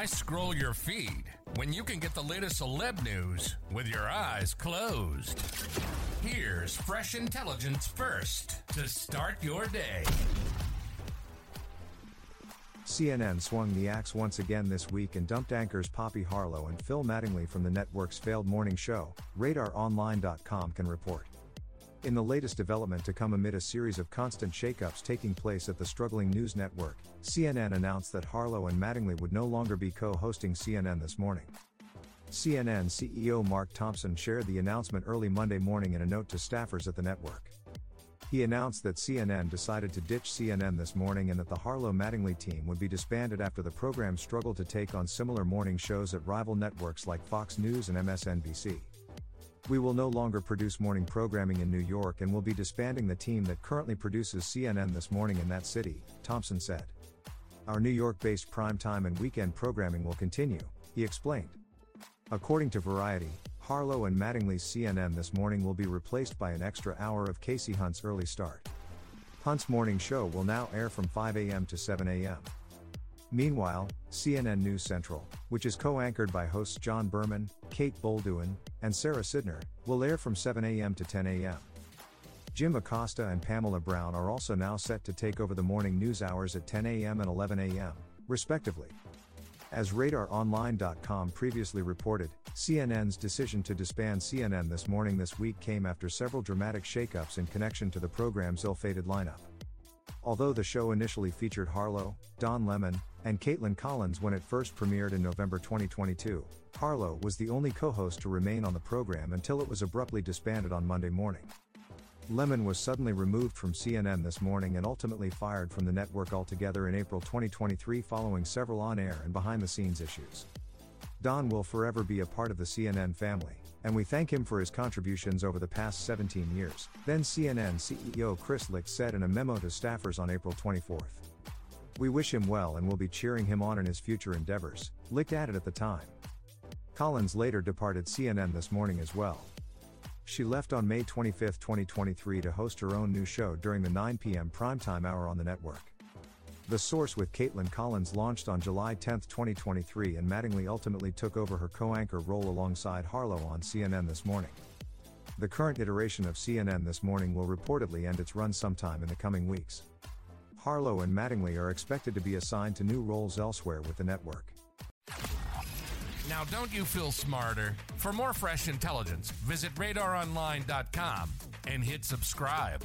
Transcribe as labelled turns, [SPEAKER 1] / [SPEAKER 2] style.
[SPEAKER 1] Why scroll your feed when you can get the latest celeb news with your eyes closed? Here's fresh intelligence first to start your day.
[SPEAKER 2] CNN swung the axe once again this week and dumped anchors Poppy Harlow and Phil Mattingly from the network's failed morning show, RadarOnline.com can report. In the latest development to come amid a series of constant shakeups taking place at the struggling news network, CNN announced that Harlow and Mattingly would no longer be co hosting CNN this morning. CNN CEO Mark Thompson shared the announcement early Monday morning in a note to staffers at the network. He announced that CNN decided to ditch CNN this morning and that the Harlow Mattingly team would be disbanded after the program struggled to take on similar morning shows at rival networks like Fox News and MSNBC. We will no longer produce morning programming in New York and will be disbanding the team that currently produces CNN this morning in that city, Thompson said. Our New York based primetime and weekend programming will continue, he explained. According to Variety, Harlow and Mattingly's CNN this morning will be replaced by an extra hour of Kasie Hunt's early start. Hunt's morning show will now air from 5 a.m. to 7 a.m. Meanwhile, CNN News Central, which is co anchored by hosts John Berman, Kate Bolduan, and Sarah Sidner, will air from 7 a.m. to 10 a.m. Jim Acosta and Pamela Brown are also now set to take over the morning news hours at 10 a.m. and 11 a.m., respectively. As RadarOnline.com previously reported, CNN's decision to disband CNN this morning this week came after several dramatic shakeups in connection to the program's ill fated lineup. Although the show initially featured Harlow, Don Lemon, and Kaitlan Collins when it first premiered in November 2022, Harlow was the only co host to remain on the program until it was abruptly disbanded on Monday morning. Lemon was suddenly removed from CNN this morning and ultimately fired from the network altogether in April 2023 following several on air and behind the scenes issues. Don will forever be a part of the CNN family, and we thank him for his contributions over the past 17 years, then CNN CEO Chris Licht said in a memo to staffers on April 24. We wish him well and will be cheering him on in his future endeavors, Licht added at the time. Collins later departed CNN this morning as well. She left on May 25, 2023 to host her own new show during the 9 p.m. primetime hour on the network. The Source with Kaitlan Collins launched on July 10, 2023, and Mattingly ultimately took over her co anchor role alongside Harlow on CNN this morning. The current iteration of CNN this morning will reportedly end its run sometime in the coming weeks. Harlow and Mattingly are expected to be assigned to new roles elsewhere with the network.
[SPEAKER 1] Now, don't you feel smarter? For more fresh intelligence, visit radaronline.com and hit subscribe.